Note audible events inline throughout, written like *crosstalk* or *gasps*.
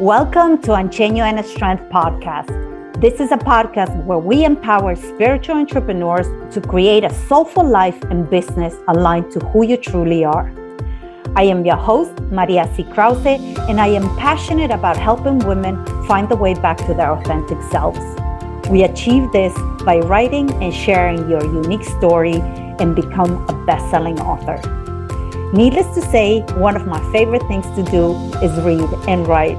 Welcome to Enseño and Strength podcast. This is a podcast where we empower spiritual entrepreneurs to create a soulful life and business aligned to who you truly are. I am your host, Maria C. Krause, and I am passionate about helping women find the way back to their authentic selves. We achieve this by writing and sharing your unique story and become a best selling author. Needless to say, one of my favorite things to do is read and write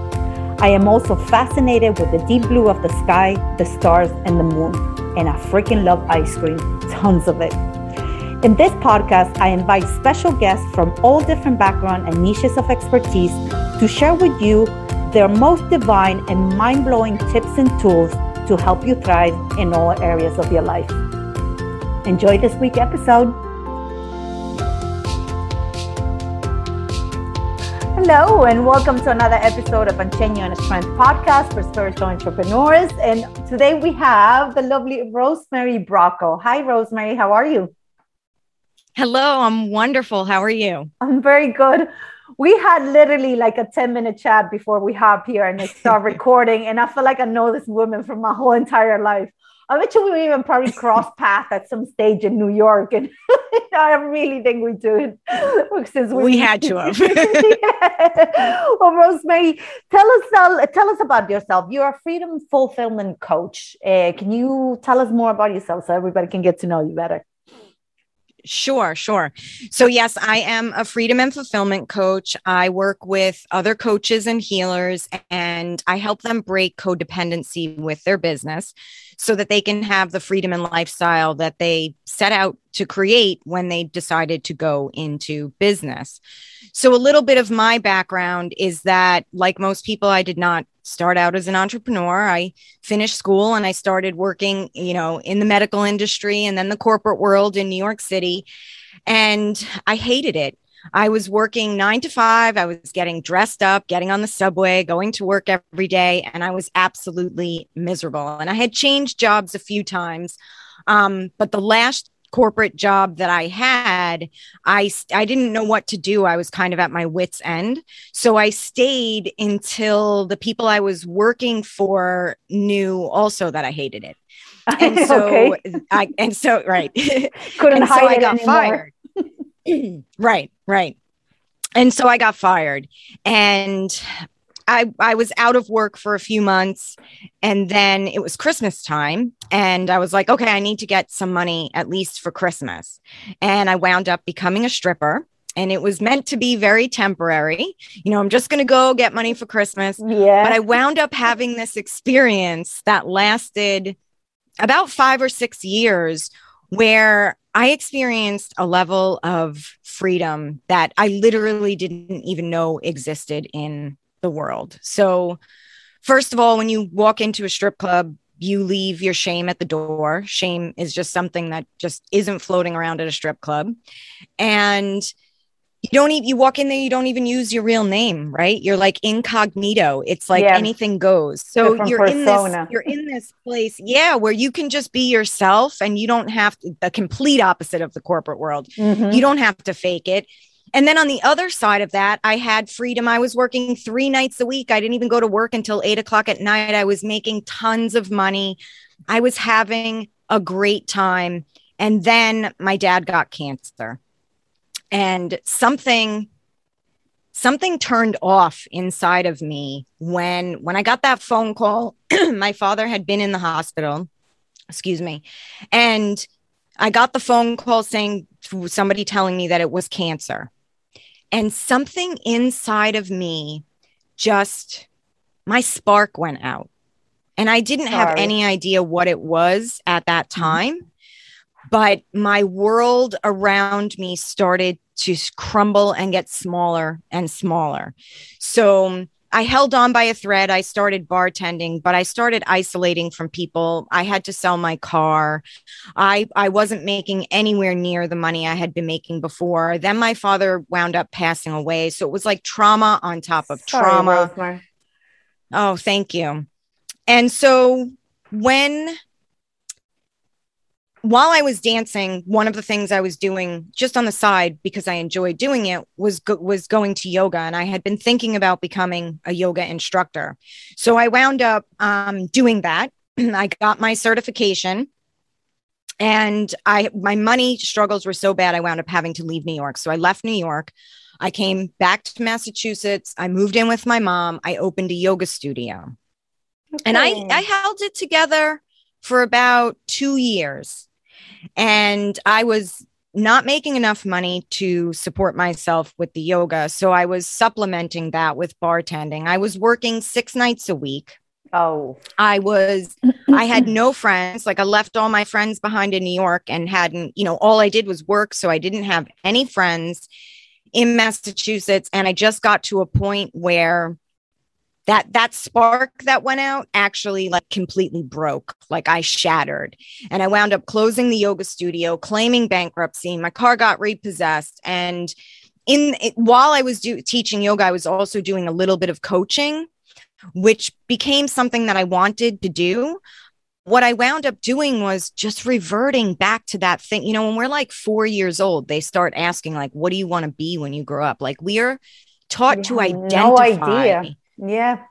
I am also fascinated with the deep blue of the sky, the stars, and the moon. And I freaking love ice cream, *laughs* tons of it. In this podcast, I invite special guests from all different backgrounds and niches of expertise to share with you their most divine and mind blowing tips and tools to help you thrive in all areas of your life. Enjoy this week's episode. Hello, and welcome to another episode of Enseño and Strength podcast for spiritual entrepreneurs. And today we have the lovely Rosemary Bracco. Hi, Rosemary. How are you? Hello, I'm wonderful. How are you? I'm very good. We had literally like a 10 minute chat before we hop here and start *laughs* recording. And I feel like I know this woman from my whole entire life. I bet you we even probably cross *laughs* paths at some stage in New York, and *laughs* I really think we do it since we, we had to have. *laughs* yeah. Well, Rosemary, tell us uh, tell us about yourself. You're a freedom fulfillment coach. Uh, can you tell us more about yourself so everybody can get to know you better? Sure, sure. So, yes, I am a freedom and fulfillment coach. I work with other coaches and healers, and I help them break codependency with their business so that they can have the freedom and lifestyle that they set out to create when they decided to go into business. So, a little bit of my background is that, like most people, I did not start out as an entrepreneur. I finished school and I started working, you know, in the medical industry and then the corporate world in New York City. And I hated it. I was working nine to five. I was getting dressed up, getting on the subway, going to work every day, and I was absolutely miserable. And I had changed jobs a few times. Um, but the last corporate job that I had, I I didn't know what to do. I was kind of at my wits end. So I stayed until the people I was working for knew also that I hated it. And *laughs* so okay. I and so right. *laughs* Couldn't and hide so I got anymore. fired. *clears throat* right, right. And so I got fired. And I, I was out of work for a few months and then it was Christmas time. And I was like, okay, I need to get some money at least for Christmas. And I wound up becoming a stripper and it was meant to be very temporary. You know, I'm just going to go get money for Christmas. Yeah. But I wound up having this experience that lasted about five or six years where I experienced a level of freedom that I literally didn't even know existed in the world. So, first of all, when you walk into a strip club, you leave your shame at the door. Shame is just something that just isn't floating around at a strip club. And you don't even you walk in there you don't even use your real name right you're like incognito it's like yeah. anything goes so Different you're persona. in this you're in this place yeah where you can just be yourself and you don't have to, the complete opposite of the corporate world mm-hmm. you don't have to fake it and then on the other side of that, I had freedom. I was working three nights a week. I didn't even go to work until eight o'clock at night. I was making tons of money. I was having a great time. And then my dad got cancer. And something something turned off inside of me when when I got that phone call. *clears throat* my father had been in the hospital. Excuse me. And I got the phone call saying somebody telling me that it was cancer. And something inside of me just, my spark went out. And I didn't Sorry. have any idea what it was at that mm-hmm. time. Mm-hmm. But my world around me started to crumble and get smaller and smaller. So I held on by a thread. I started bartending, but I started isolating from people. I had to sell my car. I I wasn't making anywhere near the money I had been making before. Then my father wound up passing away, so it was like trauma on top of Sorry, trauma. Rosemary. Oh, thank you. And so when while I was dancing, one of the things I was doing just on the side because I enjoyed doing it was go- was going to yoga, and I had been thinking about becoming a yoga instructor. So I wound up um, doing that. *clears throat* I got my certification, and I my money struggles were so bad I wound up having to leave New York. So I left New York. I came back to Massachusetts. I moved in with my mom. I opened a yoga studio. Okay. And I, I held it together for about two years. And I was not making enough money to support myself with the yoga. So I was supplementing that with bartending. I was working six nights a week. Oh, I was, I had no friends. Like I left all my friends behind in New York and hadn't, you know, all I did was work. So I didn't have any friends in Massachusetts. And I just got to a point where that that spark that went out actually like completely broke like i shattered and i wound up closing the yoga studio claiming bankruptcy my car got repossessed and in it, while i was do, teaching yoga i was also doing a little bit of coaching which became something that i wanted to do what I wound up doing was just reverting back to that thing. You know, when we're like four years old, they start asking, like, what do you want to be when you grow up? Like, we are taught to identify. No. Yeah.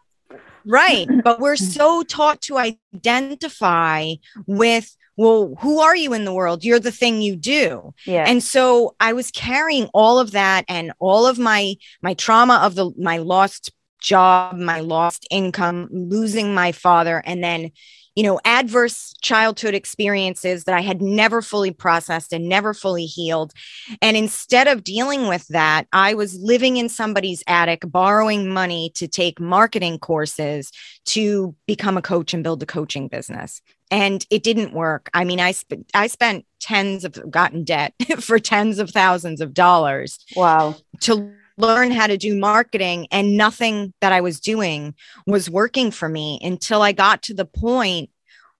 Right. but we're so taught to identify with, well, who are you in the world? You're the thing you do. Yeah. And so I was carrying all of that and all of my my trauma of the my lost job, my lost income, losing my father, and then you know, adverse childhood experiences that I had never fully processed and never fully healed. And instead of dealing with that, I was living in somebody's attic, borrowing money to take marketing courses to become a coach and build a coaching business. And it didn't work. I mean, I, sp- I spent tens of gotten debt *laughs* for tens of thousands of dollars. Wow. To learn how to do marketing and nothing that I was doing was working for me until I got to the point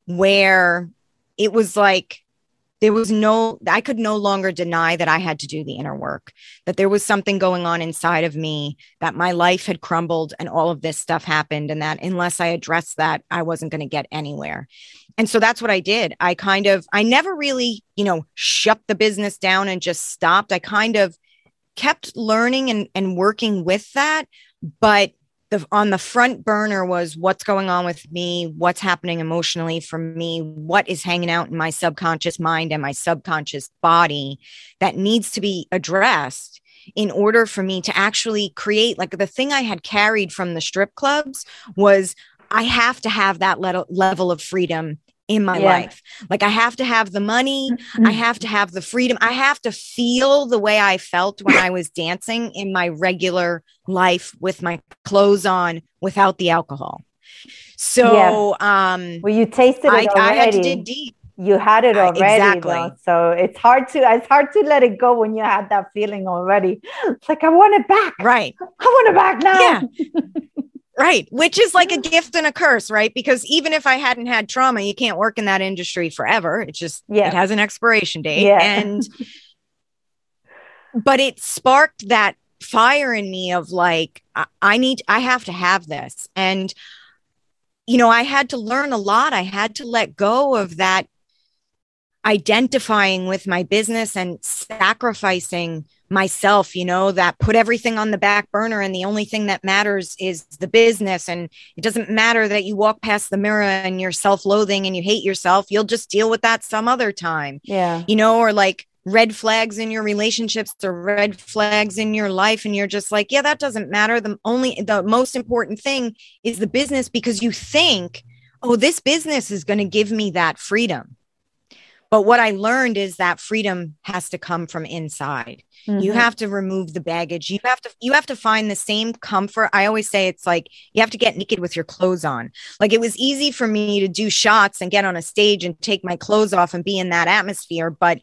where it was like there was no I could no longer deny that I had to do the inner work that there was something going on inside of me that my life had crumbled and all of this stuff happened and that unless I addressed that I wasn't going to get anywhere. And so that's what I did. I kind of I never really, you know, shut the business down and just stopped. I kind of kept learning and, and working with that. But the, on the front burner was what's going on with me, what's happening emotionally for me, what is hanging out in my subconscious mind and my subconscious body that needs to be addressed in order for me to actually create like the thing I had carried from the strip clubs was I have to have that le- level of freedom in my yeah. life. Like I have to have the money, mm-hmm. I have to have the freedom, I have to feel the way I felt when I was dancing in my regular life with my clothes on without the alcohol. So yeah. um well you tasted it I, already. I had to dig deep. You had it already, exactly. Though, so it's hard to it's hard to let it go when you had that feeling already. It's like I want it back. Right. I want it back now. Yeah. *laughs* Right. Which is like a gift and a curse, right? Because even if I hadn't had trauma, you can't work in that industry forever. It's just, yeah. it has an expiration date. Yeah. And, *laughs* but it sparked that fire in me of like, I, I need, I have to have this. And, you know, I had to learn a lot. I had to let go of that identifying with my business and sacrificing myself, you know, that put everything on the back burner and the only thing that matters is the business. And it doesn't matter that you walk past the mirror and you're self loathing and you hate yourself. You'll just deal with that some other time. Yeah. You know, or like red flags in your relationships or red flags in your life. And you're just like, yeah, that doesn't matter. The only, the most important thing is the business because you think, oh, this business is going to give me that freedom. But what I learned is that freedom has to come from inside. Mm-hmm. You have to remove the baggage. You have to you have to find the same comfort. I always say it's like you have to get naked with your clothes on. Like it was easy for me to do shots and get on a stage and take my clothes off and be in that atmosphere, but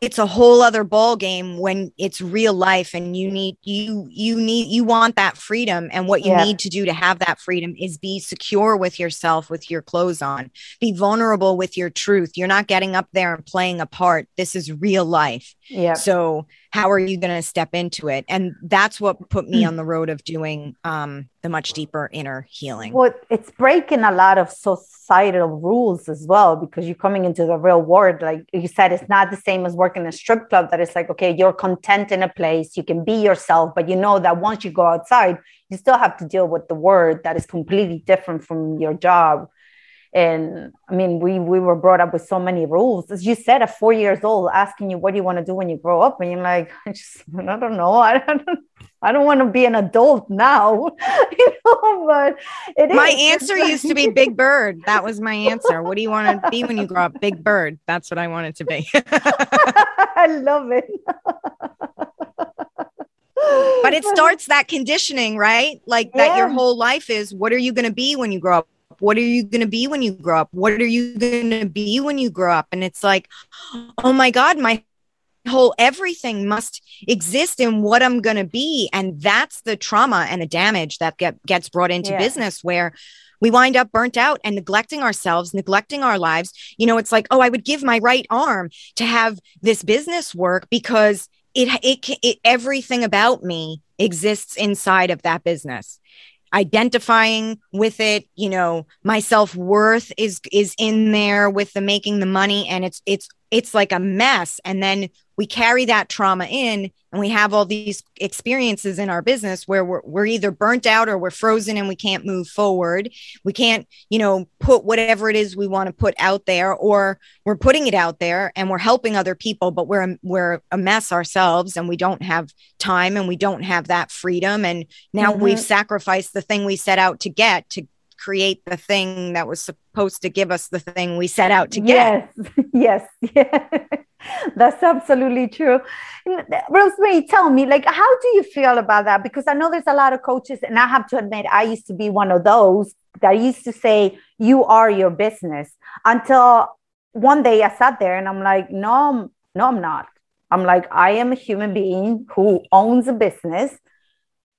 it's a whole other ball game when it's real life and you need you you need you want that freedom. And what you yeah. need to do to have that freedom is be secure with yourself with your clothes on. Be vulnerable with your truth. You're not getting up there and playing a part. This is real life yeah. So how are you going to step into it? And that's what put me on the road of doing um, the much deeper inner healing. Well it's breaking a lot of societal rules as well because you're coming into the real world like you said it's not the same as working in a strip club that it's like okay you're content in a place you can be yourself but you know that once you go outside you still have to deal with the world that is completely different from your job and i mean we we were brought up with so many rules as you said at four years old asking you what do you want to do when you grow up and you're like *laughs* i just i don't know i don't I don't want to be an adult now, *laughs* you know, but it my is. answer used to be *laughs* Big Bird. That was my answer. What do you want to be when you grow up? Big Bird. That's what I wanted to be. I love it. but it starts that conditioning, right? Like yeah. that your whole life is what are you going to be when you grow up? What are you going to be when you grow up? What are you going to be when you grow up? And it's like, oh my God, my whole everything must exist in what I'm going to be. And that's the trauma and the damage that get, gets brought into yeah. business where we wind up burnt out and neglecting ourselves, neglecting our lives. You know, it's like, oh, I would give my right arm to have this business work because it, it, it everything about me exists inside of that business identifying with it you know my self-worth is is in there with the making the money and it's it's it's like a mess. And then we carry that trauma in and we have all these experiences in our business where we're, we're either burnt out or we're frozen and we can't move forward we can't you know put whatever it is we want to put out there or we're putting it out there and we're helping other people but we're we're a mess ourselves and we don't have time and we don't have that freedom and now mm-hmm. we've sacrificed the thing we set out to get to create the thing that was supposed to give us the thing we set out to get. Yes, *laughs* yes. *laughs* That's absolutely true. Uh, Rosemary, tell me, like, how do you feel about that? Because I know there's a lot of coaches, and I have to admit, I used to be one of those that used to say, "You are your business." Until one day, I sat there and I'm like, "No, no, I'm not." I'm like, I am a human being who owns a business.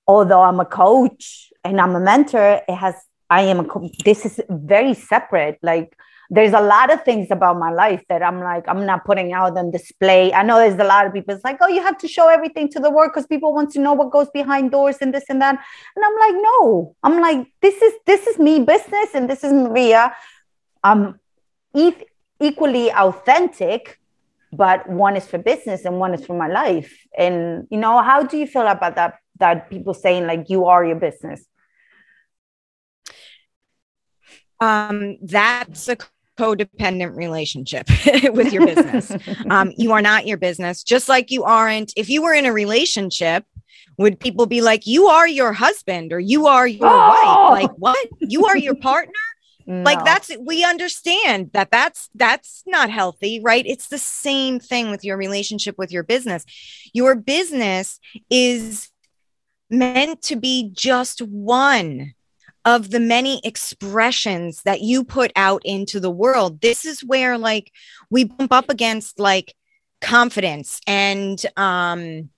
Although I'm a coach and I'm a mentor, it has I am, a, this is very separate. Like, there's a lot of things about my life that I'm like, I'm not putting out on display. I know there's a lot of people, it's like, oh, you have to show everything to the world because people want to know what goes behind doors and this and that. And I'm like, no, I'm like, this is, this is me business and this is Maria. I'm e- equally authentic, but one is for business and one is for my life. And, you know, how do you feel about that? That people saying like, you are your business? Um, that's a codependent relationship *laughs* with your business. um, you are not your business, just like you aren't. If you were in a relationship, would people be like, you are your husband or you are your oh! wife? Like, what? You are your *laughs* partner? No. Like that's we understand that that's that's not healthy, right? It's the same thing with your relationship with your business. Your business is meant to be just one of the many expressions that you put out into the world. This is where like we bump up against like confidence and um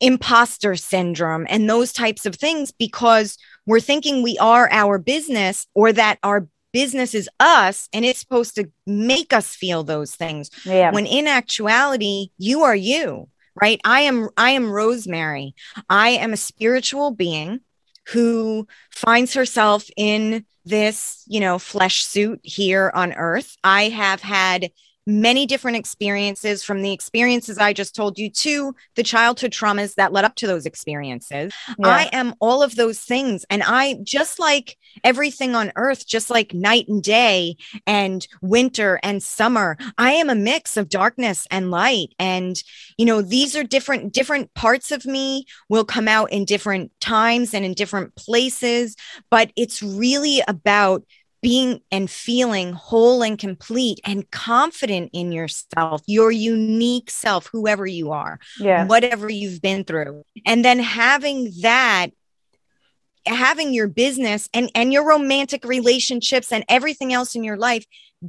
imposter syndrome and those types of things because we're thinking we are our business or that our business is us and it's supposed to make us feel those things yeah. when in actuality you are you right i am i am rosemary i am a spiritual being who finds herself in this, you know, flesh suit here on earth. I have had many different experiences from the experiences I just told you to the childhood traumas that led up to those experiences. Yeah. I am all of those things. And I just like everything on earth, just like night and day and winter and summer, I am a mix of darkness and light. And, you know, these are different, different parts of me will come out in different times and in different places. But it's really about being and feeling whole and complete and confident in yourself, your unique self, whoever you are, yeah. whatever you've been through. And then having that having your business and and your romantic relationships and everything else in your life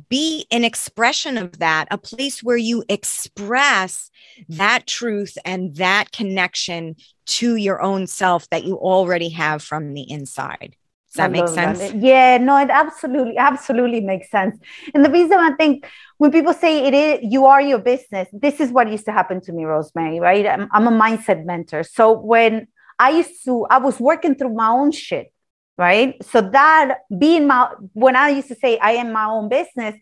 be an expression of that a place where you express that truth and that connection to your own self that you already have from the inside Does that make sense? Yeah, no, it absolutely, absolutely makes sense. And the reason I think when people say it is, you are your business, this is what used to happen to me, Rosemary, right? I'm, I'm a mindset mentor. So when I used to, I was working through my own shit, right? So that being my, when I used to say I am my own business,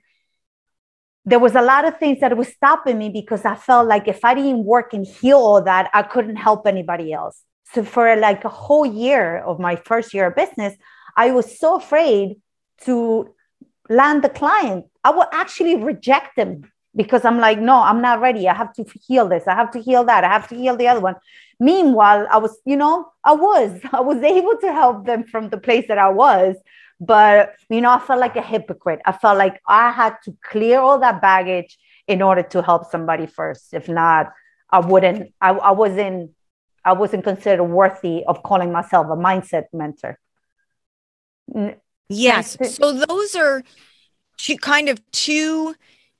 there was a lot of things that was stopping me because I felt like if I didn't work and heal all that, I couldn't help anybody else. So for like a whole year of my first year of business, I was so afraid to land the client. I would actually reject them because I'm like, no, I'm not ready. I have to heal this. I have to heal that. I have to heal the other one. Meanwhile, I was, you know, I was, *laughs* I was able to help them from the place that I was. But, you know, I felt like a hypocrite. I felt like I had to clear all that baggage in order to help somebody first. If not, I wouldn't, I, I wasn't, I wasn't considered worthy of calling myself a mindset mentor. Yes. So those are two kind of two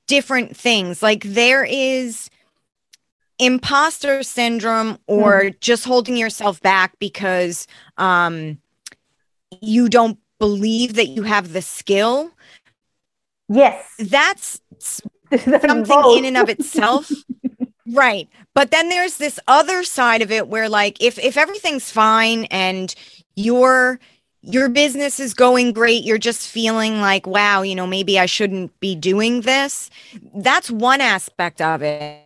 different things. Like there is imposter syndrome or mm. just holding yourself back because um you don't believe that you have the skill. Yes. That's *laughs* something in and of itself. *laughs* right. But then there's this other side of it where like if if everything's fine and you're your business is going great. You're just feeling like wow you know maybe i shouldn't be doing this. That's one aspect of it.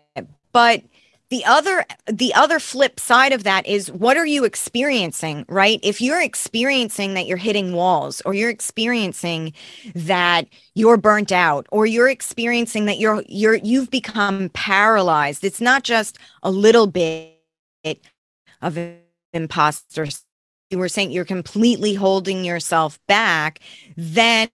But the other the other flip side of that is what are you experiencing right? If you're experiencing that you're hitting walls or you're experiencing that you're burnt out or you're experiencing that you're you're you've become paralyzed it's not just a little bit of imposter you were saying you're completely holding yourself back, then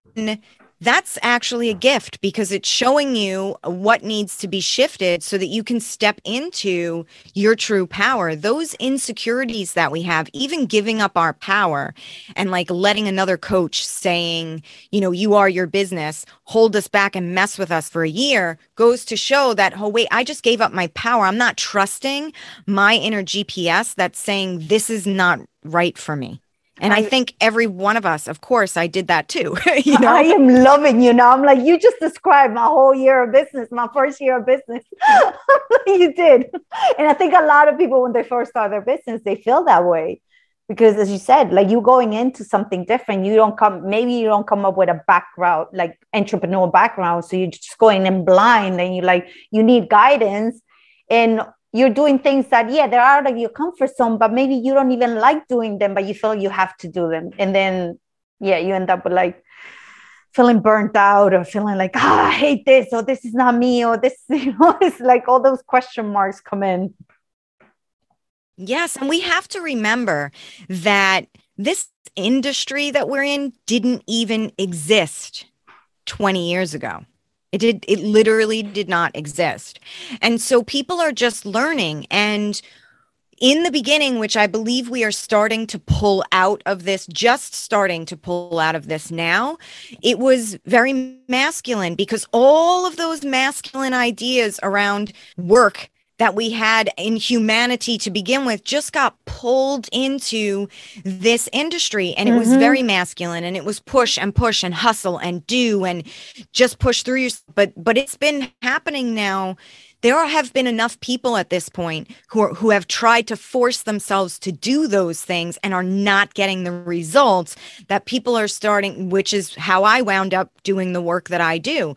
that's actually a gift because it's showing you what needs to be shifted so that you can step into your true power. Those insecurities that we have, even giving up our power and like letting another coach saying, you know, you are your business, hold us back and mess with us for a year goes to show that, oh, wait, I just gave up my power. I'm not trusting my inner GPS that's saying this is not right for me. And I, I, think every one of us, of course, I did that too. *laughs* you know? I am loving you now. I'm like, you just described my whole year of business, my first year of business. *laughs* you did. And I think a lot of people, when they first start their business, they feel that way. Because as you said, like you going into something different, you don't come, maybe you don't come up with a background, like entrepreneurial background. So you're just going in blind and you like, you need guidance. And you're doing things that yeah they're out of your comfort zone but maybe you don't even like doing them but you feel you have to do them. And then yeah you end up with like feeling burnt out or feeling like ah, i hate this or this is not me or this *laughs* you know it's like all those question marks come in. Yes and we have to remember that this industry that we're in didn't even exist 20 years ago it did it literally did not exist. And so people are just learning and in the beginning, which I believe we are starting to pull out of this, just starting to pull out of this now, it was very masculine because all of those masculine ideas around work that we had in humanity to begin with just got pulled into this industry. And it mm-hmm. was very masculine and it was push and push and hustle and do and just push through your but but it's been happening now. There have been enough people at this point who are, who have tried to force themselves to do those things and are not getting the results that people are starting which is how I wound up doing the work that I do.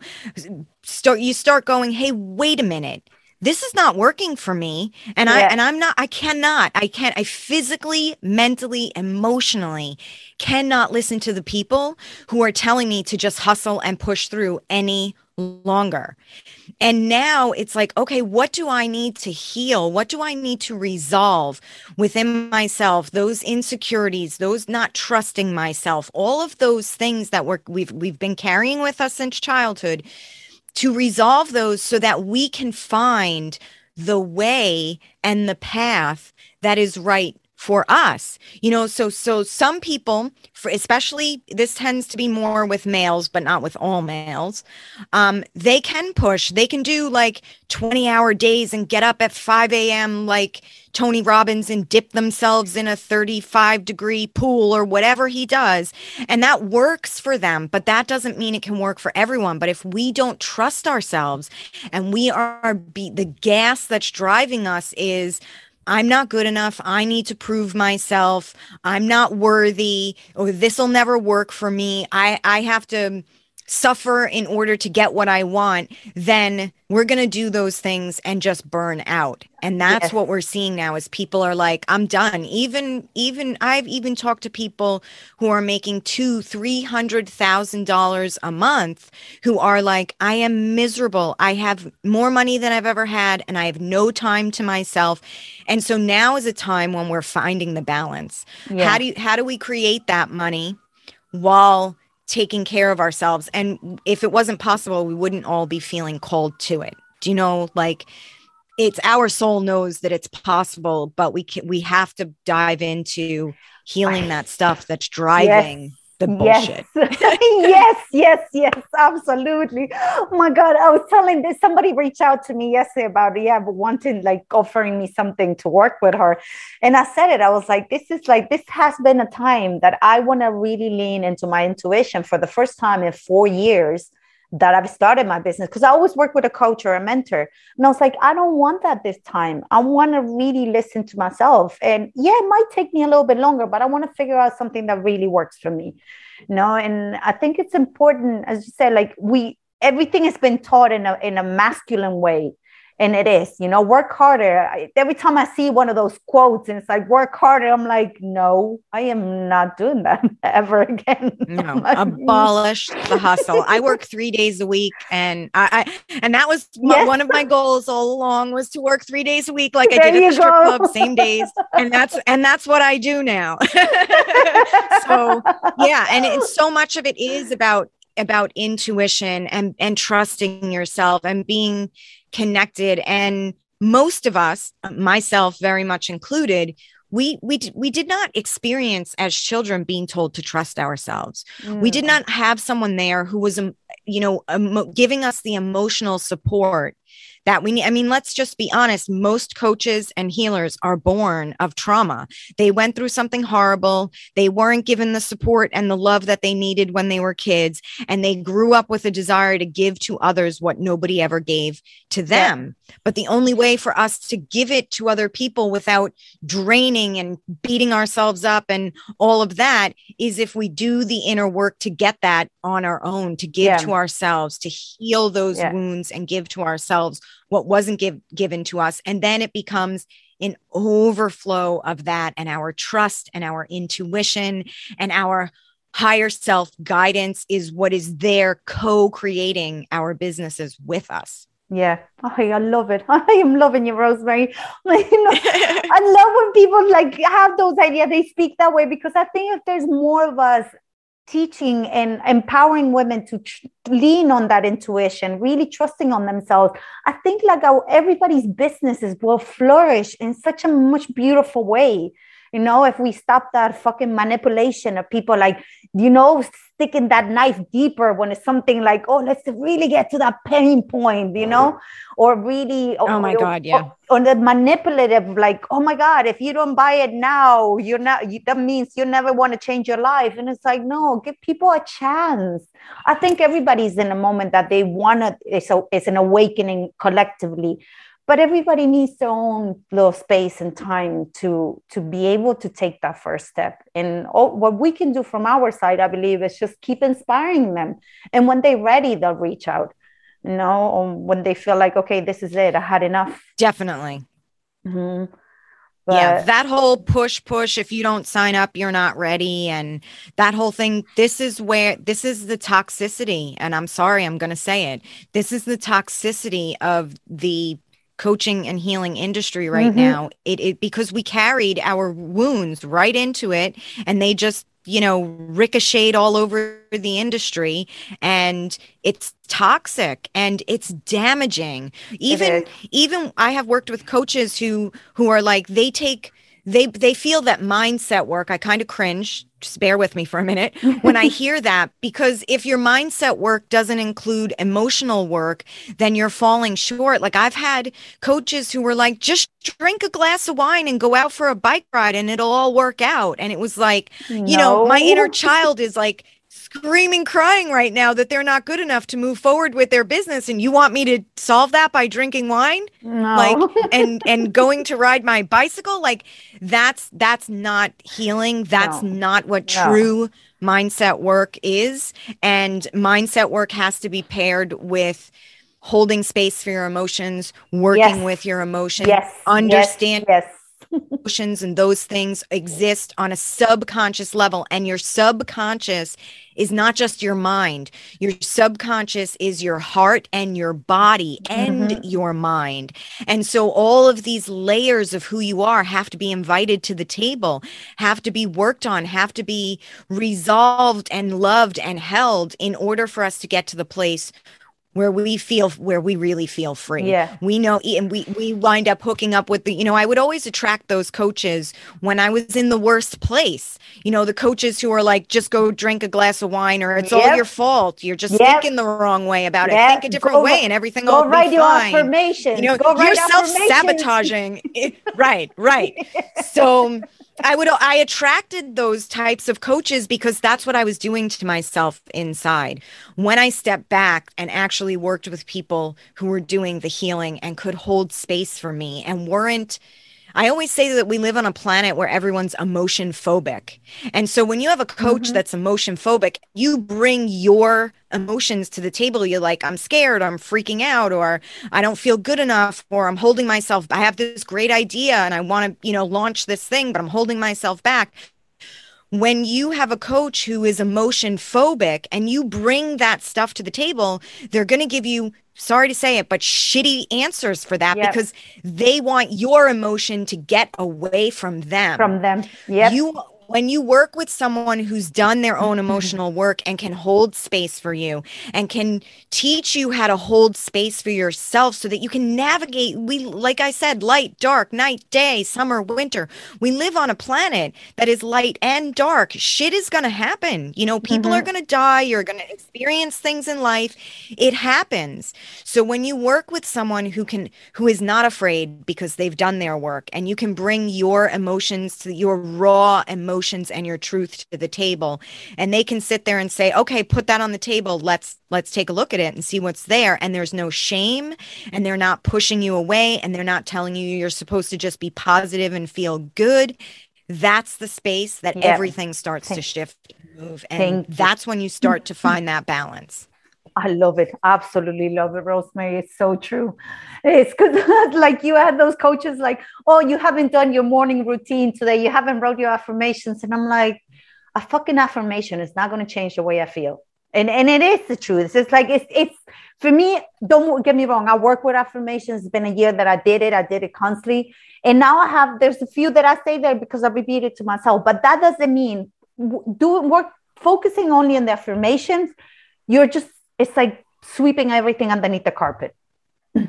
Start you start going hey wait a minute this is not working for me and yeah. i and i'm not i cannot i can't i physically mentally emotionally cannot listen to the people who are telling me to just hustle and push through any longer. And now it's like okay what do i need to heal? What do i need to resolve within myself? Those insecurities those not trusting myself all of those things that we're, we've we've been carrying with us since childhood to resolve those so that we can find the way and the path that is right for us you know so so some people for especially this tends to be more with males but not with all males um they can push they can do like 20 hour days and get up at 5 a.m like tony robbins and dip themselves in a 35 degree pool or whatever he does. And that works for them but that doesn't mean it can work for everyone. But if we don't trust ourselves and we are be the gas that's driving us is I'm not good enough. I need to prove myself. I'm not worthy oh, or this will never work for me. I I have to suffer in order to get what I want, then we're going to do those things and just burn out. And that's what we're seeing now is people are like, I'm done. Even, even I've even talked to people who are making two, three hundred thousand dollars a month who are like, I am miserable. I have more money than I've ever had and I have no time to myself. And so now is a time when we're finding the balance. Yeah. How do you, how do we create that money while taking care of ourselves. And if it wasn't possible, we wouldn't all be feeling called to it. Do you know, like it's our soul knows that it's possible, but we can, we have to dive into healing that stuff that's driving. Yes the bullshit. Yes. *laughs* yes, yes, yes, absolutely. Oh my God. I was telling this somebody reached out to me yesterday about yeah, wanting like offering me something to work with her. And I said it, I was like, this is like this has been a time that I want to really lean into my intuition for the first time in four years that I've started my business because I always work with a coach or a mentor. And I was like, I don't want that this time. I want to really listen to myself. And yeah, it might take me a little bit longer, but I want to figure out something that really works for me. You know, and I think it's important, as you said, like we everything has been taught in a in a masculine way and it is you know work harder. I, every time i see one of those quotes and it's like work harder i'm like no i am not doing that *laughs* ever again. *laughs* No mm. abolish the hustle. I work three days a week and i, I and that was yes. one of my goals all along was to work three days a week like there i did at the strip go. club same days. And that's and that's what i do now. *laughs* So yeah and it's so much of it is about about intuition and and trusting yourself and being connected and most of us myself very much included we we we did not experience as children being told to trust ourselves mm. we did mm. not have someone there who was um, you know giving us the emotional support that we need. I mean, let's just be honest. Most coaches and healers are born of trauma. They went through something horrible. They weren't given the support and the love that they needed when they were kids. And they grew up with a desire to give to others what nobody ever gave to them. Yeah. But the only way for us to give it to other people without draining and beating ourselves up and all of that is if we do the inner work to get that on our own, to give yeah. to ourselves, to heal those yeah. wounds and give to ourselves what wasn't give, given to us. And then it becomes an overflow of that and our trust and our intuition and our higher self guidance is what is there co creating our businesses with us. Yeah, oh, I love it. *laughs* I am loving you, Rosemary. *laughs* Like, you know, *laughs* I love when people like have those ideas. They speak that way because I think if there's more of us teaching and empowering women to tr- lean on that intuition, really trusting on themselves, I think like our, everybody's businesses will flourish in such a much beautiful way. You know, if we stop that fucking manipulation of people like, you know, sticking that knife deeper when it's something like, oh, let's really get to that pain point, you know, or really, oh my or, God, yeah. On the manipulative, like, oh my God, if you don't buy it now, you're not, you, that means you never want to change your life. And it's like, no, give people a chance. I think everybody's in a moment that they want to, it's, a, it's an awakening collectively but everybody needs their own little space and time to to be able to take that first step and all, what we can do from our side i believe is just keep inspiring them and when they're ready they'll reach out you know when they feel like okay this is it i had enough definitely mm-hmm. But, yeah, that whole push, push, if you don't sign up, you're not ready. And that whole thing, this is where this is the toxicity. And I'm sorry, I'm going to say it. This is the toxicity of the coaching and healing industry right mm-hmm. now it, it because we carried our wounds right into it and they just you know ricocheted all over the industry and it's toxic and it's damaging even even i have worked with coaches who who are like they take they they feel that mindset work i kind of cringe just bear with me for a minute when i *laughs* hear that because if your mindset work doesn't include emotional work then you're falling short like i've had coaches who were like just drink a glass of wine and go out for a bike ride and it'll all work out and it was like no. you know my inner child is like screaming crying right now that they're not good enough to move forward with their business and you want me to solve that by drinking wine no. like *laughs* and and going to ride my bicycle like that's that's not healing that's no. not what no. true mindset work is and mindset work has to be paired with holding space for your emotions working yes. with your emotions yes. understand yes. Emotions and those things exist on a subconscious level and your subconscious is not just your mind your subconscious is your heart and your body and mm-hmm. your mind and so all of these layers of who you are have to be invited to the table have to be worked on have to be resolved and loved and held in order for us to get to the place where we feel where we really feel free. Yeah. We know and we we wind up hooking up with the you know I would always attract those coaches when I was in the worst place. You know, the coaches who are like just go drink a glass of wine or it's yep. all your fault. You're just yep. thinking the wrong way about yep. it. Think a different go, way and everything go will write be fine. your affirmations. You know, go you're self-sabotaging. *laughs* right, right. So I would I attracted those types of coaches because that's what I was doing to myself inside. When I stepped back and actually worked with people who were doing the healing and could hold space for me and weren't I always say that we live on a planet where everyone's emotion phobic. And so when you have a coach mm-hmm. that's emotion phobic, you bring your emotions to the table. You're like, I'm scared, I'm freaking out, or I don't feel good enough, or I'm holding myself. I have this great idea and I want to, you know, launch this thing, but I'm holding myself back when you have a coach who is emotion phobic and you bring that stuff to the table, they're going to give you, sorry to say it, but shitty answers for that yep. because they want your emotion to get away from them. From them. Yeah. You when you work with someone who's done their own emotional *laughs* work and can hold space for you and can teach you how to hold space for yourself so that you can navigate we like i said light dark night day summer winter. We live on a planet that is light and dark. Shit is going to happen. You know people mm-hmm. are going to die you're going to experience things in life. It happens. So when you work with someone who can who is not afraid because they've done their work and you can bring your emotions to your raw emotions emotions and your truth to the table. And they can sit there and say okay put that on the table. Let's let's take a look at it and see what's there. And there's no shame and they're not pushing you away and they're not telling you you're supposed to just be positive and feel good. That's the space that everything starts to shift and move and that's when you start to find that balance I love it. Absolutely love it, Rosemary. It's so true. It's because, *laughs* like, you had those coaches like, oh, you haven't done your morning routine today. You haven't wrote your affirmations. And I'm like, a fucking affirmation is not going to change the way I feel. And, and it is the truth. It's like, it's, it's for me, don't get me wrong. I work with affirmations. It's been a year that I did it. I did it constantly. And now I have, there's a few that I say there because I repeat it to myself. But that doesn't mean do work focusing only on the affirmations. You're just it's like sweeping everything underneath the carpet. *clears throat*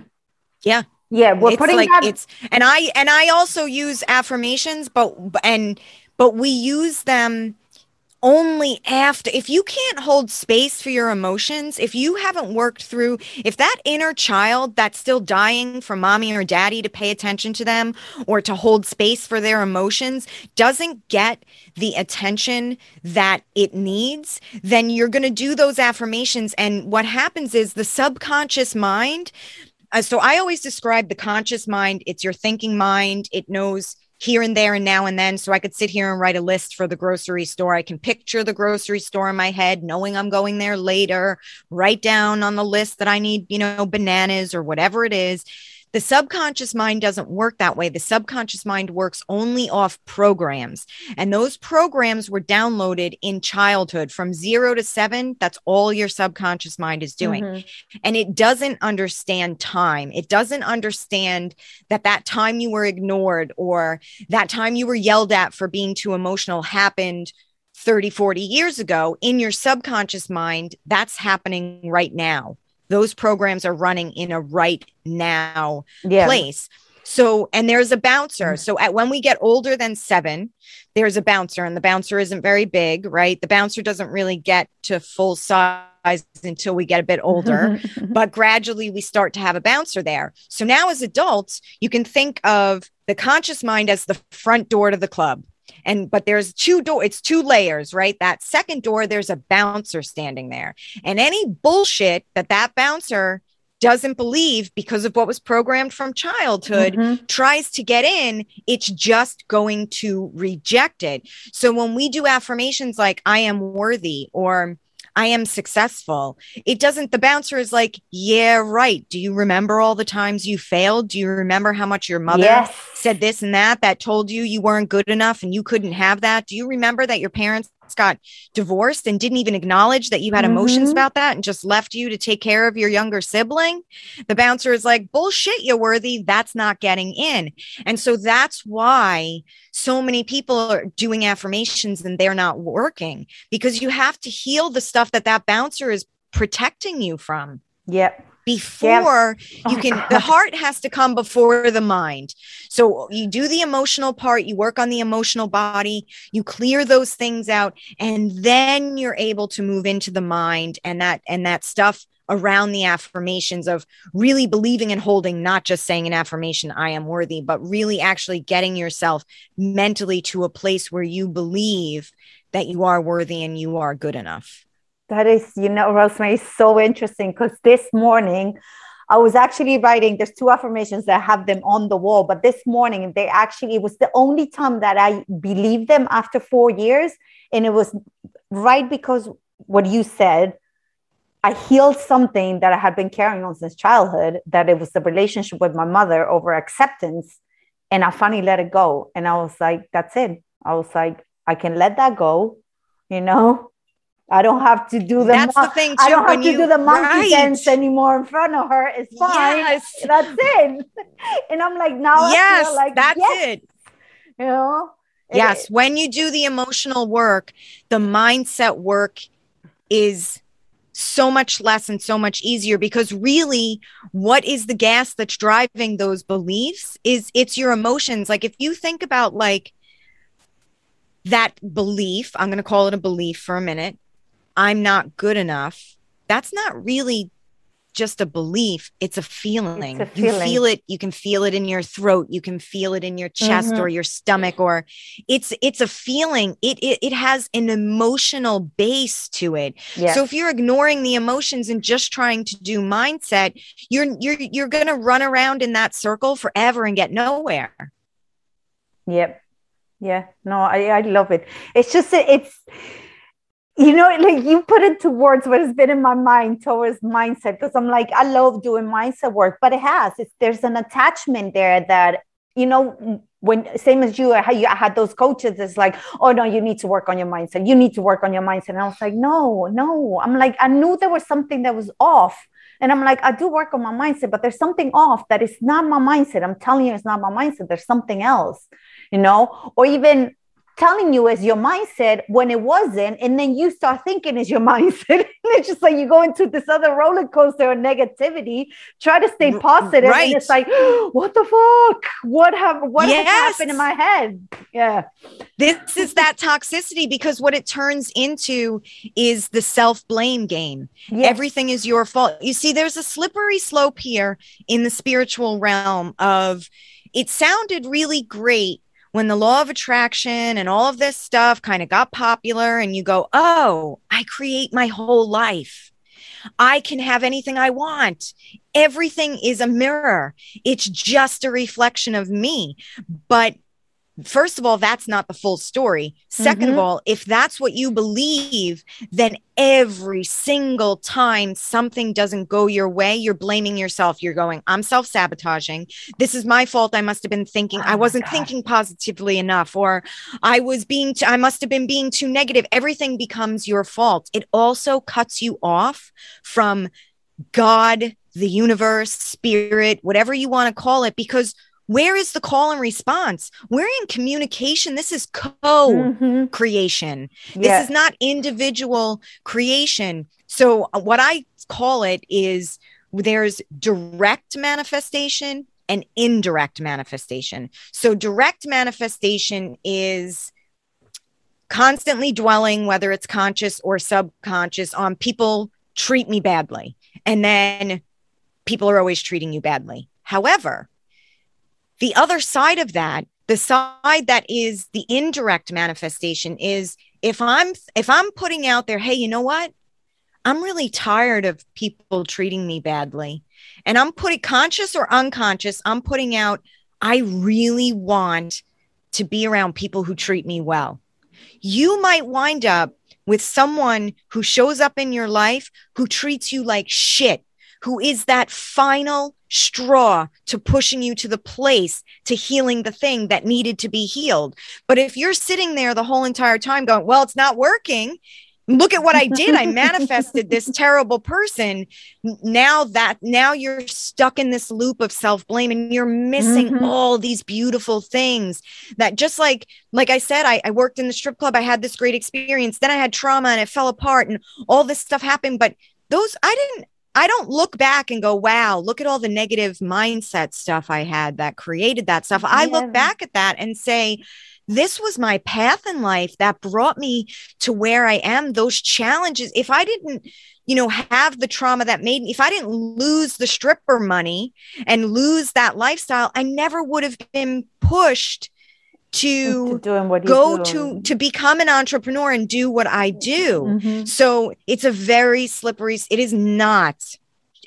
Yeah. Yeah, we're it's putting like that- it's and I and I also use affirmations, but and but we use them only after if you can't hold space for your emotions if you haven't worked through if that inner child that's still dying for mommy or daddy to pay attention to them or to hold space for their emotions doesn't get the attention that it needs then you're going to do those affirmations. And what happens is the subconscious mind uh, so i always describe the conscious mind it's your thinking mind it knows here and there and now and then. So I could sit here and write a list for the grocery store. I can picture the grocery store in my head, knowing I'm going there later, write down on the list that I need, you know, bananas or whatever it is. The subconscious mind doesn't work that way. The subconscious mind works only off programs. And those programs were downloaded in childhood from zero to seven. That's all your subconscious mind is doing. Mm-hmm. And it doesn't understand time. It doesn't understand that that time you were ignored or that time you were yelled at for being too emotional happened 30, 40 years ago in your subconscious mind. That's happening right now those programs are running in a right now yeah. place. So, and there's a bouncer. Mm-hmm. So, at when we get older than seven, there's a bouncer, and the bouncer isn't very big, right? The bouncer doesn't really get to full size until we get a bit older, *laughs* but gradually we start to have a bouncer there. So now, as adults, you can think of the conscious mind as the front door to the club. And but there's two door, it's two layers, right? That second door, there's a bouncer standing there. And any bullshit that that bouncer doesn't believe because of what was programmed from childhood mm-hmm. tries to get in, it's just going to reject it. So when we do affirmations like, I am worthy or I am successful. It doesn't, the bouncer is like, yeah, right. Do you remember all the times you failed? Do you remember how much your mother yes. said this and that that told you you weren't good enough and you couldn't have that? Do you remember that your parents got divorced and didn't even acknowledge that you had mm-hmm. emotions about that and just left you to take care of your younger sibling, the bouncer is like, bullshit, you're worthy. That's not getting in. And so that's why so many people are doing affirmations and they're not working because you have to heal the stuff that that bouncer is protecting you from. Yep before yeah. you oh, can the heart has to come before the mind. So you do the emotional part you work on the emotional body you clear those things out and then you're able to move into the mind and that and that stuff around the affirmations of really believing and holding not just saying an affirmation i am worthy but really actually getting yourself mentally to a place where you believe that you are worthy and you are good enough that is, you know, Rosemary, is so interesting because this morning I was actually writing, there's two affirmations that have them on the wall, but this morning they actually, it was the only time that I believed them after four years. And it was right because what you said, I healed something that I had been carrying on since childhood, that it was the relationship with my mother over acceptance. And I finally let it go. And I was like, that's it. I was like, I can let that go, you know, I don't have to do the. That's the thing too. I don't have to you, do the monkey right. dance anymore in front of her. It's fine. Yes. That's it. *laughs* And I'm like, now yes, like that's yes. it. You know. Yes, when you do the emotional work, the mindset work is so much less and so much easier because really what is the gas that's driving those beliefs is it's your emotions like if you think about like that belief i'm going to call it a belief for a minute I'm not good enough, that's not really just a belief it's a feeling it's a feeling. you feel it you can feel it in your throat you can feel it in your chest mm-hmm. or your stomach or it's it's a feeling it, it it has an emotional base to it yes. so if you're ignoring the emotions and just trying to do mindset you're you're you're going to run around in that circle forever and get nowhere yep yeah no i i love it it's just it's you know, like you put into words what has been in my mind towards mindset because I'm like, I love doing mindset work, but it has. It's, there's an attachment there that, you know, when same as you, how you I had those coaches, it's like, oh no, you need to work on your mindset. You need to work on your mindset. And I was like, no, no. I'm like, I knew there was something that was off. And I'm like, I do work on my mindset, but there's something off that is not my mindset. I'm telling you, it's not my mindset. There's something else, you know, or even telling you as your mindset when it wasn't and then you start thinking as your *laughs* mindset it's just like you go into this other roller coaster of negativity try to stay positive right. and it's like *gasps* what the fuck what have what yes. has happened in my head yeah this is that toxicity because what it turns into is the self-blame game yes. everything is your fault you see there's a slippery slope here in the spiritual realm of it sounded really great when the law of attraction and all of this stuff kind of got popular and you go, oh, I create my whole life. I can have anything I want. Everything is a mirror. It's just a reflection of me. But first of all, that's not the full story. 2nd mm-hmm. of all, if that's what you believe, then every single time something doesn't go your way, you're blaming yourself. You're going, I'm self sabotaging. This is my fault. I must have been thinking, oh I wasn't thinking positively enough, or I was being, t- I must have been being too negative. Everything becomes your fault. It also cuts you off from God, the universe, spirit, whatever you want to call it, because where is the call and response? We're in communication. This is co creation. Mm-hmm. This is not individual creation. So, uh, what I call it is there's direct manifestation and indirect manifestation. So, direct manifestation is constantly dwelling, whether it's conscious or subconscious, on people treat me badly. And then people are always treating you badly. However, the other side of that, the side that is the indirect manifestation is if I'm if I'm putting out there, hey, you know what? I'm really tired of people treating me badly. And I'm putting conscious or unconscious, I'm putting out, I really want to be around people who treat me well. You might wind up with someone who shows up in your life who treats you like shit, who is that final straw to pushing you to the place to healing the thing that needed to be healed. But if you're sitting there the whole entire time going, well, it's not working, look at what I did. I manifested this *laughs* terrible person. Now that now you're stuck in this loop of self-blame and you're missing mm-hmm. all these beautiful things that just like like I said, I, I worked in the strip club. I had this great experience. Then I had trauma and it fell apart and all this stuff happened. But those I didn't I don't look back and go, wow, look at all the negative mindset stuff I had that created that stuff. I look back at that and say, this was my path in life that brought me to where I am. Those challenges, if I didn't, you know, have the trauma that made me, if I didn't lose the stripper money and lose that lifestyle, I never would have been pushed to, to go to to become an entrepreneur and do what I do. Mm-hmm. So it's a very slippery. It is not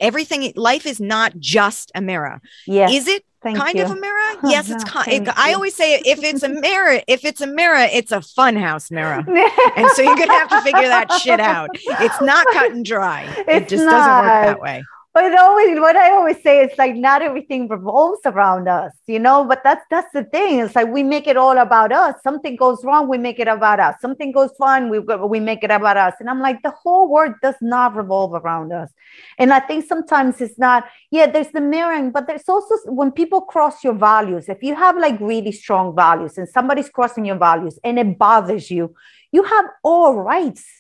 everything. Life is not just a mirror. Yeah. Is it? Thank kind you. of a mirror. *laughs* Yes, no, it's kind. It, I always say if it's a *laughs* mirror, if it's a mirror, it's a funhouse mirror, *laughs* and so you're gonna have to figure that shit out. It's not cut and dry. It's it just not. doesn't work that way but always what I always say is like not everything revolves around us, you know. But that's that's the thing. It's like we make it all about us. Something goes wrong, we make it about us. Something goes fine, we we make it about us. And I'm like, the whole world does not revolve around us. And I think sometimes it's not. Yeah, there's the mirroring, but there's also when people cross your values. If you have like really strong values and somebody's crossing your values and it bothers you, you have all rights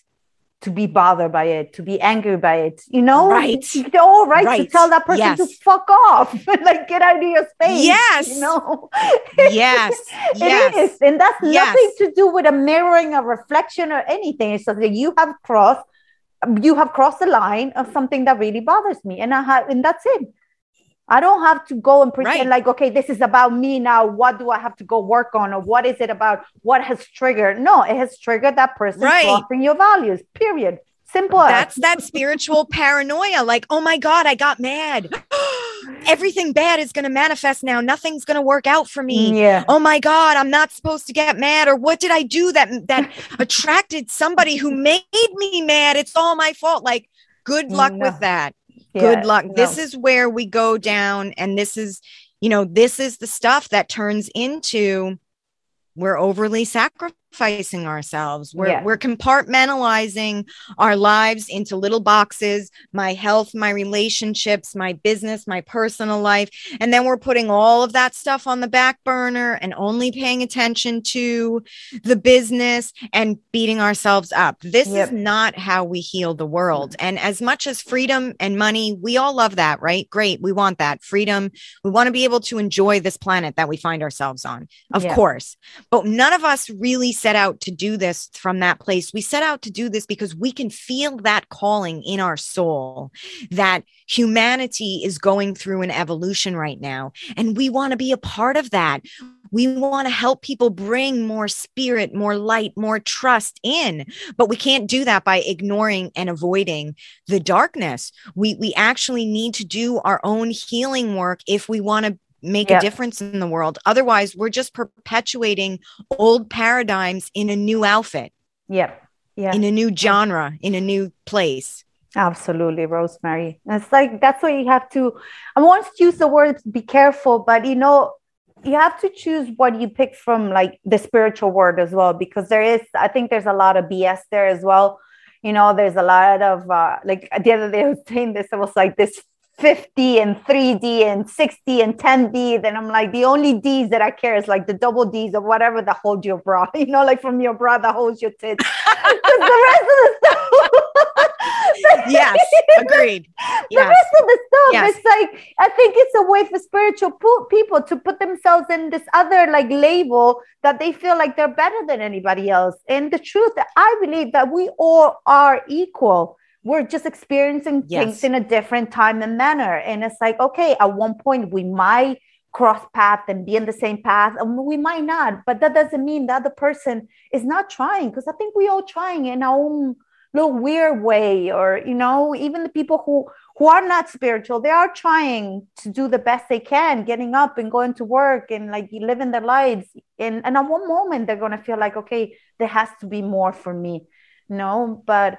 to be bothered by it, to be angry by it, you know? Right. They're all right, right. to tell that person yes. to fuck off, *laughs* like get out of your space. Yes. You know? Yes. *laughs* it yes. is. And that's yes. nothing to do with a mirroring, a reflection, or anything. It's just that you have crossed, you have crossed the line of something that really bothers me. And I have, and that's it. I don't have to go and pretend right. like, okay, this is about me now. What do I have to go work on? Or what is it about? What has triggered? No, it has triggered that person right. crossing your values, period. Simple. That's that spiritual paranoia. Like, oh my God, I got mad. *gasps* Everything bad is going to manifest now. Nothing's going to work out for me. Mm, yeah. Oh my God, I'm not supposed to get mad. Or what did I do that that *laughs* attracted somebody who made me mad? It's all my fault. Like, good luck mm, no. with that. Yeah, Good luck. No. This is where we go down, and this is, you know, this is the stuff that turns into we're overly sacrificed sacrificing ourselves. We're, yeah. we're compartmentalizing our lives into little boxes my health, my relationships, my business, my personal life. And then we're putting all of that stuff on the back burner and only paying attention to the business and beating ourselves up. This yep. is not how we heal the world. And as much as freedom and money, we all love that, right? Great. We want that freedom. We want to be able to enjoy this planet that we find ourselves on, of yeah. course. But none of us really set out to do this from that place. We set out to do this because we can feel that calling in our soul that humanity is going through an evolution right now. And we want to be a part of that. We want to help people bring more spirit, more light, more trust in, but we can't do that by ignoring and avoiding the darkness. We, we actually need to do our own healing work if we want to make a difference in the world. Otherwise, we're just perpetuating old paradigms in a new outfit. Yep. Yeah. In a new genre, in a new place. Absolutely, Rosemary. It's like that's why you have to. I want to use the word be careful, but you know, you have to choose what you pick from like the spiritual word as well, because there is, I think there's a lot of BS there as well. You know, there's a lot of uh, like at the other day I was saying this, it was like this 50 and 3D and 60 and 10D, then I'm like, the only D's that I care is like the double D's or whatever that hold your bra, *laughs* you know, like from your bra that holds your tits. *laughs* the rest of the stuff, *laughs* yes, agreed. the Yes. rest of the stuff, Yes. it's like I think it's a way for spiritual po- people to put themselves in this other like label that they feel like they're better than anybody else. And the truth, I believe that we all are equal. We're just experiencing Yes. things in a different time and manner. And it's like, okay, at one point we might cross path and be in the same path and we might not but that doesn't mean that the person is not trying because i think we all trying in our own little weird way or you know even the people who who are not spiritual they are trying to do the best they can getting up and going to work and like living their lives and and at one moment they're going to feel like okay there has to be more for me no but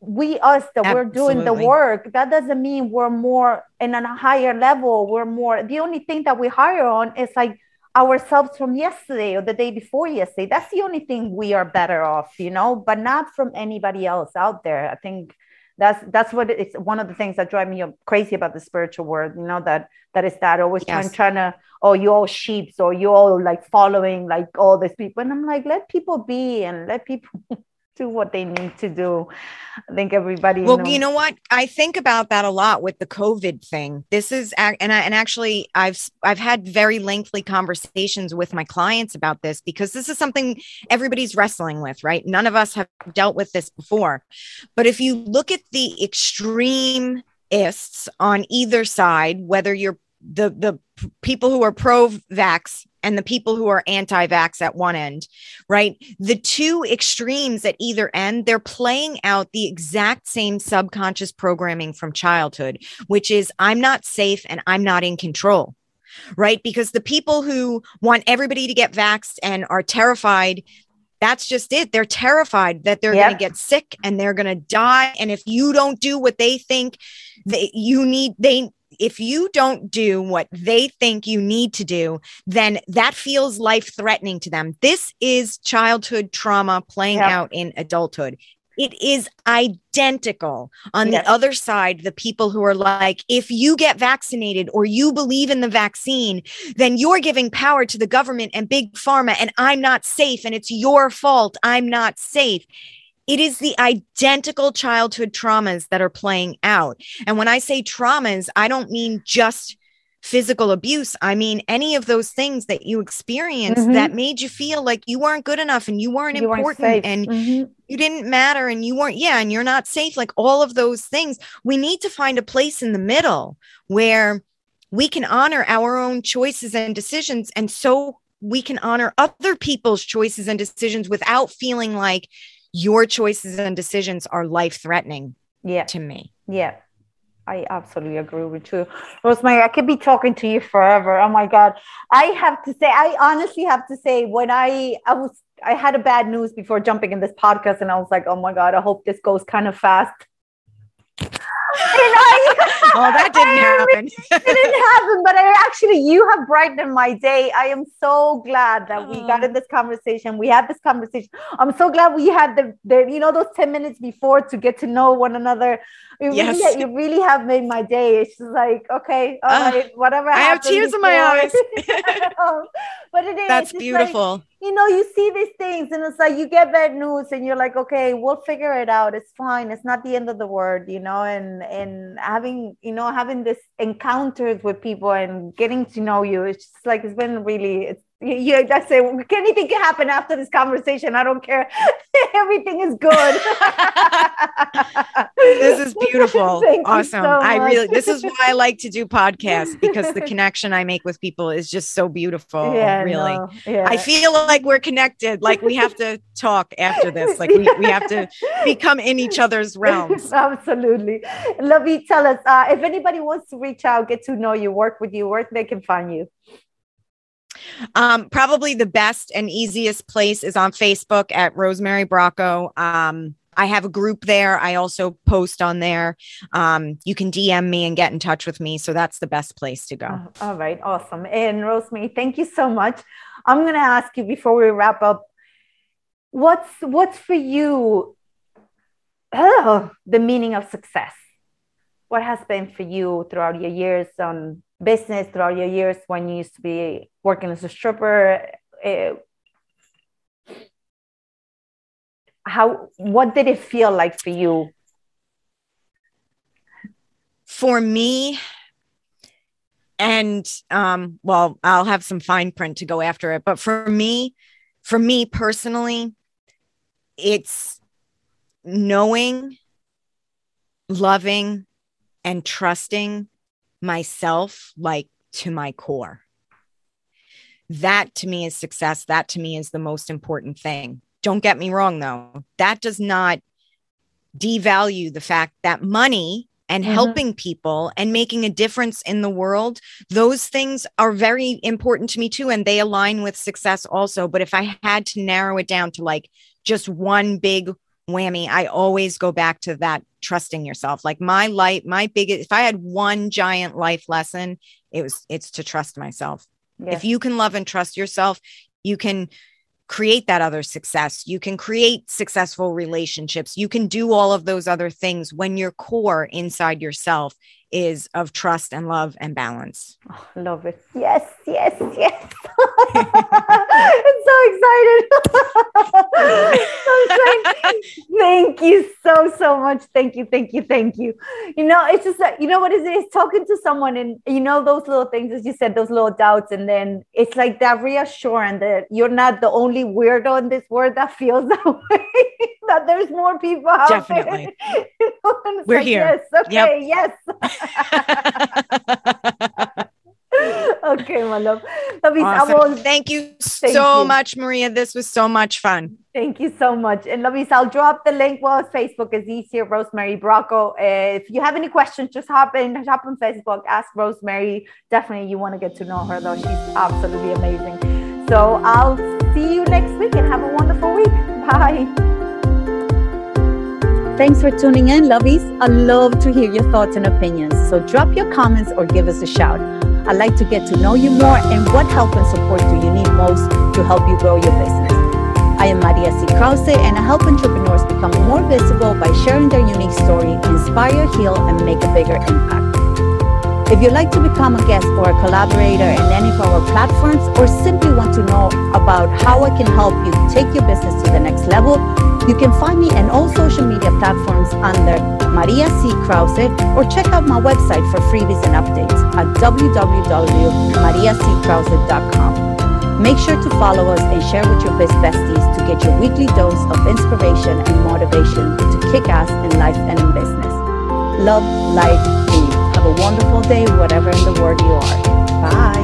we us that we're doing the work that doesn't mean we're more in a higher level we're more the only thing that we hire on is like ourselves from yesterday or the day before yesterday. That's the only thing we are better off you know but not from anybody else out there. I think that's that's what it's one of the things that drive me crazy about the spiritual world you know that that is that always Yes. trying trying to oh you all sheeps or you all like following like all these people. And i'm like let people be and let people *laughs* do what they need to do i think everybody Well, knows- you know what? I think about that a lot with the COVID thing. This is, and I, and actually, I've I've had very lengthy conversations with my clients about this because this is something everybody's wrestling with, right? None of us have dealt with this before, but if you look at the extremists on either side, whether you're the the people who are pro-vax and the people who are anti-vax at one end, right? The two extremes at either end, they're playing out the exact same subconscious programming from childhood, which is I'm not safe and I'm not in control. Right. Because the people who want everybody to get vaxxed and are terrified, that's just it. They're terrified that they're Yep. going to get sick and they're going to die. And if you don't do what they think that you need, they, if you don't do what they think you need to do, then that feels life threatening to them. This is childhood trauma playing out in adulthood. It is identical on Yes. the other side. The people who are like, if you get vaccinated or you believe in the vaccine, then you're giving power to the government and big pharma, and I'm not safe, and it's your fault. I'm not safe. It is the identical childhood traumas that are playing out. And when I say traumas, I don't mean just physical abuse. I mean any of those things that you experienced Mhm. that made you feel like you weren't good enough and you weren't You weren't important safe. and Mhm. you didn't matter and you weren't yeah and you're not safe like all of those things we need to find a place in the middle where we can honor our own choices and decisions and so we can honor other people's choices and decisions without feeling like your choices and decisions are life threatening yeah to me Yeah, I absolutely agree with you. Rosemary, I could be talking to you forever. Oh my God. I have to say, I honestly have to say, when I I was I had a bad news before jumping in this podcast, and I was like, oh my God, I hope this goes kind of fast. Oh *laughs* that didn't happen it didn't happen, but I actually, you have brightened my day. I am so glad that we got in this conversation. We had this conversation. I'm so glad we had the, the you know, those 10 minutes before to get to know one another. You, Yes. really, you really have made my day. It's just like, okay, all Ah, right, whatever. I have tears in my eyes. *laughs* but it *laughs* is. that's it's like, beautiful you know, you see these things and it's like you get bad news and you're like, okay, we'll figure it out. It's fine. It's not the end of the world, you know, and and having, you know, having this encounters with people and getting to know you, it's just like it's been really it's you, you that's it. Anything can happen after this conversation. I don't care. *laughs* Everything is good. *laughs* this is beautiful *laughs* awesome so i really this is why i like to do podcasts because the connection i make with people is just so beautiful yeah, really no, yeah. i feel like we're connected like we have to talk after this like we, we have to become in each other's realms Absolutely. Love Lovey, tell us uh, if anybody wants to reach out, get to know you, work with you, where they can find you. Um probably the best and easiest place is on facebook at rosemary bracco um I have a group there. I also post on there. Um, you can DM me and get in touch with me. So that's the best place to go. Oh, all right, awesome. And Rosemary, thank you so much. I'm going to ask you before we wrap up, what's what's for you oh, the meaning of success? What has been for you throughout your years on business, throughout your years when you used to be working as a stripper? Uh, how what did it feel like for you for me, and um, well, I'll have some fine print to go after it, but for me, for me personally, it's knowing, loving, and trusting myself like to my core. That to me is success. That to me is the most important thing. Don't get me wrong, though. That does not devalue the fact that money and mm-hmm. helping people and making a difference in the world, those things are very important to me too. And they align with success also. But if I had to narrow it down to like just one big whammy, I always go back to that trusting yourself. Like my life, my biggest, if I had one giant life lesson, it was, it's to trust myself. Yeah. If you can love and trust yourself, you can create that other success. You can create successful relationships. You can do all of those other things when your core inside yourself is of trust and love and balance. Oh, love it. Yes, yes, yes. *laughs* *laughs* I'm so excited. Thank you so, so much. Thank you, thank you, thank you. You know, it's just that, you know what it is? Talking to someone and, you know, those little things, as you said, those little doubts. And then it's like that reassurance that you're not the only weirdo in this world that feels *laughs* that way, that there's more people out Definitely. there. We're like, here. Yes, okay, yep. yes. Okay, my love. Awesome. Thank you Thank so you. much, Maria. This was so much fun. Thank you so much. And Lovey, I'll drop the link. Well, Facebook is easier. Rosemary Bracco. Uh, if you have any questions, just hop in, hop on Facebook, ask Rosemary. Definitely, you want to get to know her, though. She's absolutely amazing. So I'll see you next week and have a wonderful week. Bye. Thanks for tuning in, lovies. I love to hear your thoughts and opinions. So drop your comments or give us a shout. I'd like to get to know you more and what help and support do you need most to help you grow your business. I am Maria C. Krause and I help entrepreneurs become more visible by sharing their unique story, inspire, heal, and make a bigger impact. If you'd like to become a guest or a collaborator in any of our platforms or simply want to know about how I can help you take your business to the next level, you can find me on all social media platforms under Maria C. Krause or check out my website for freebies and updates at www.mariackrause.com. Make sure to follow us and share with your biz besties to get your weekly dose of inspiration and motivation to kick ass in life and in business. Love, light, wonderful day, whatever in the world you are. Bye.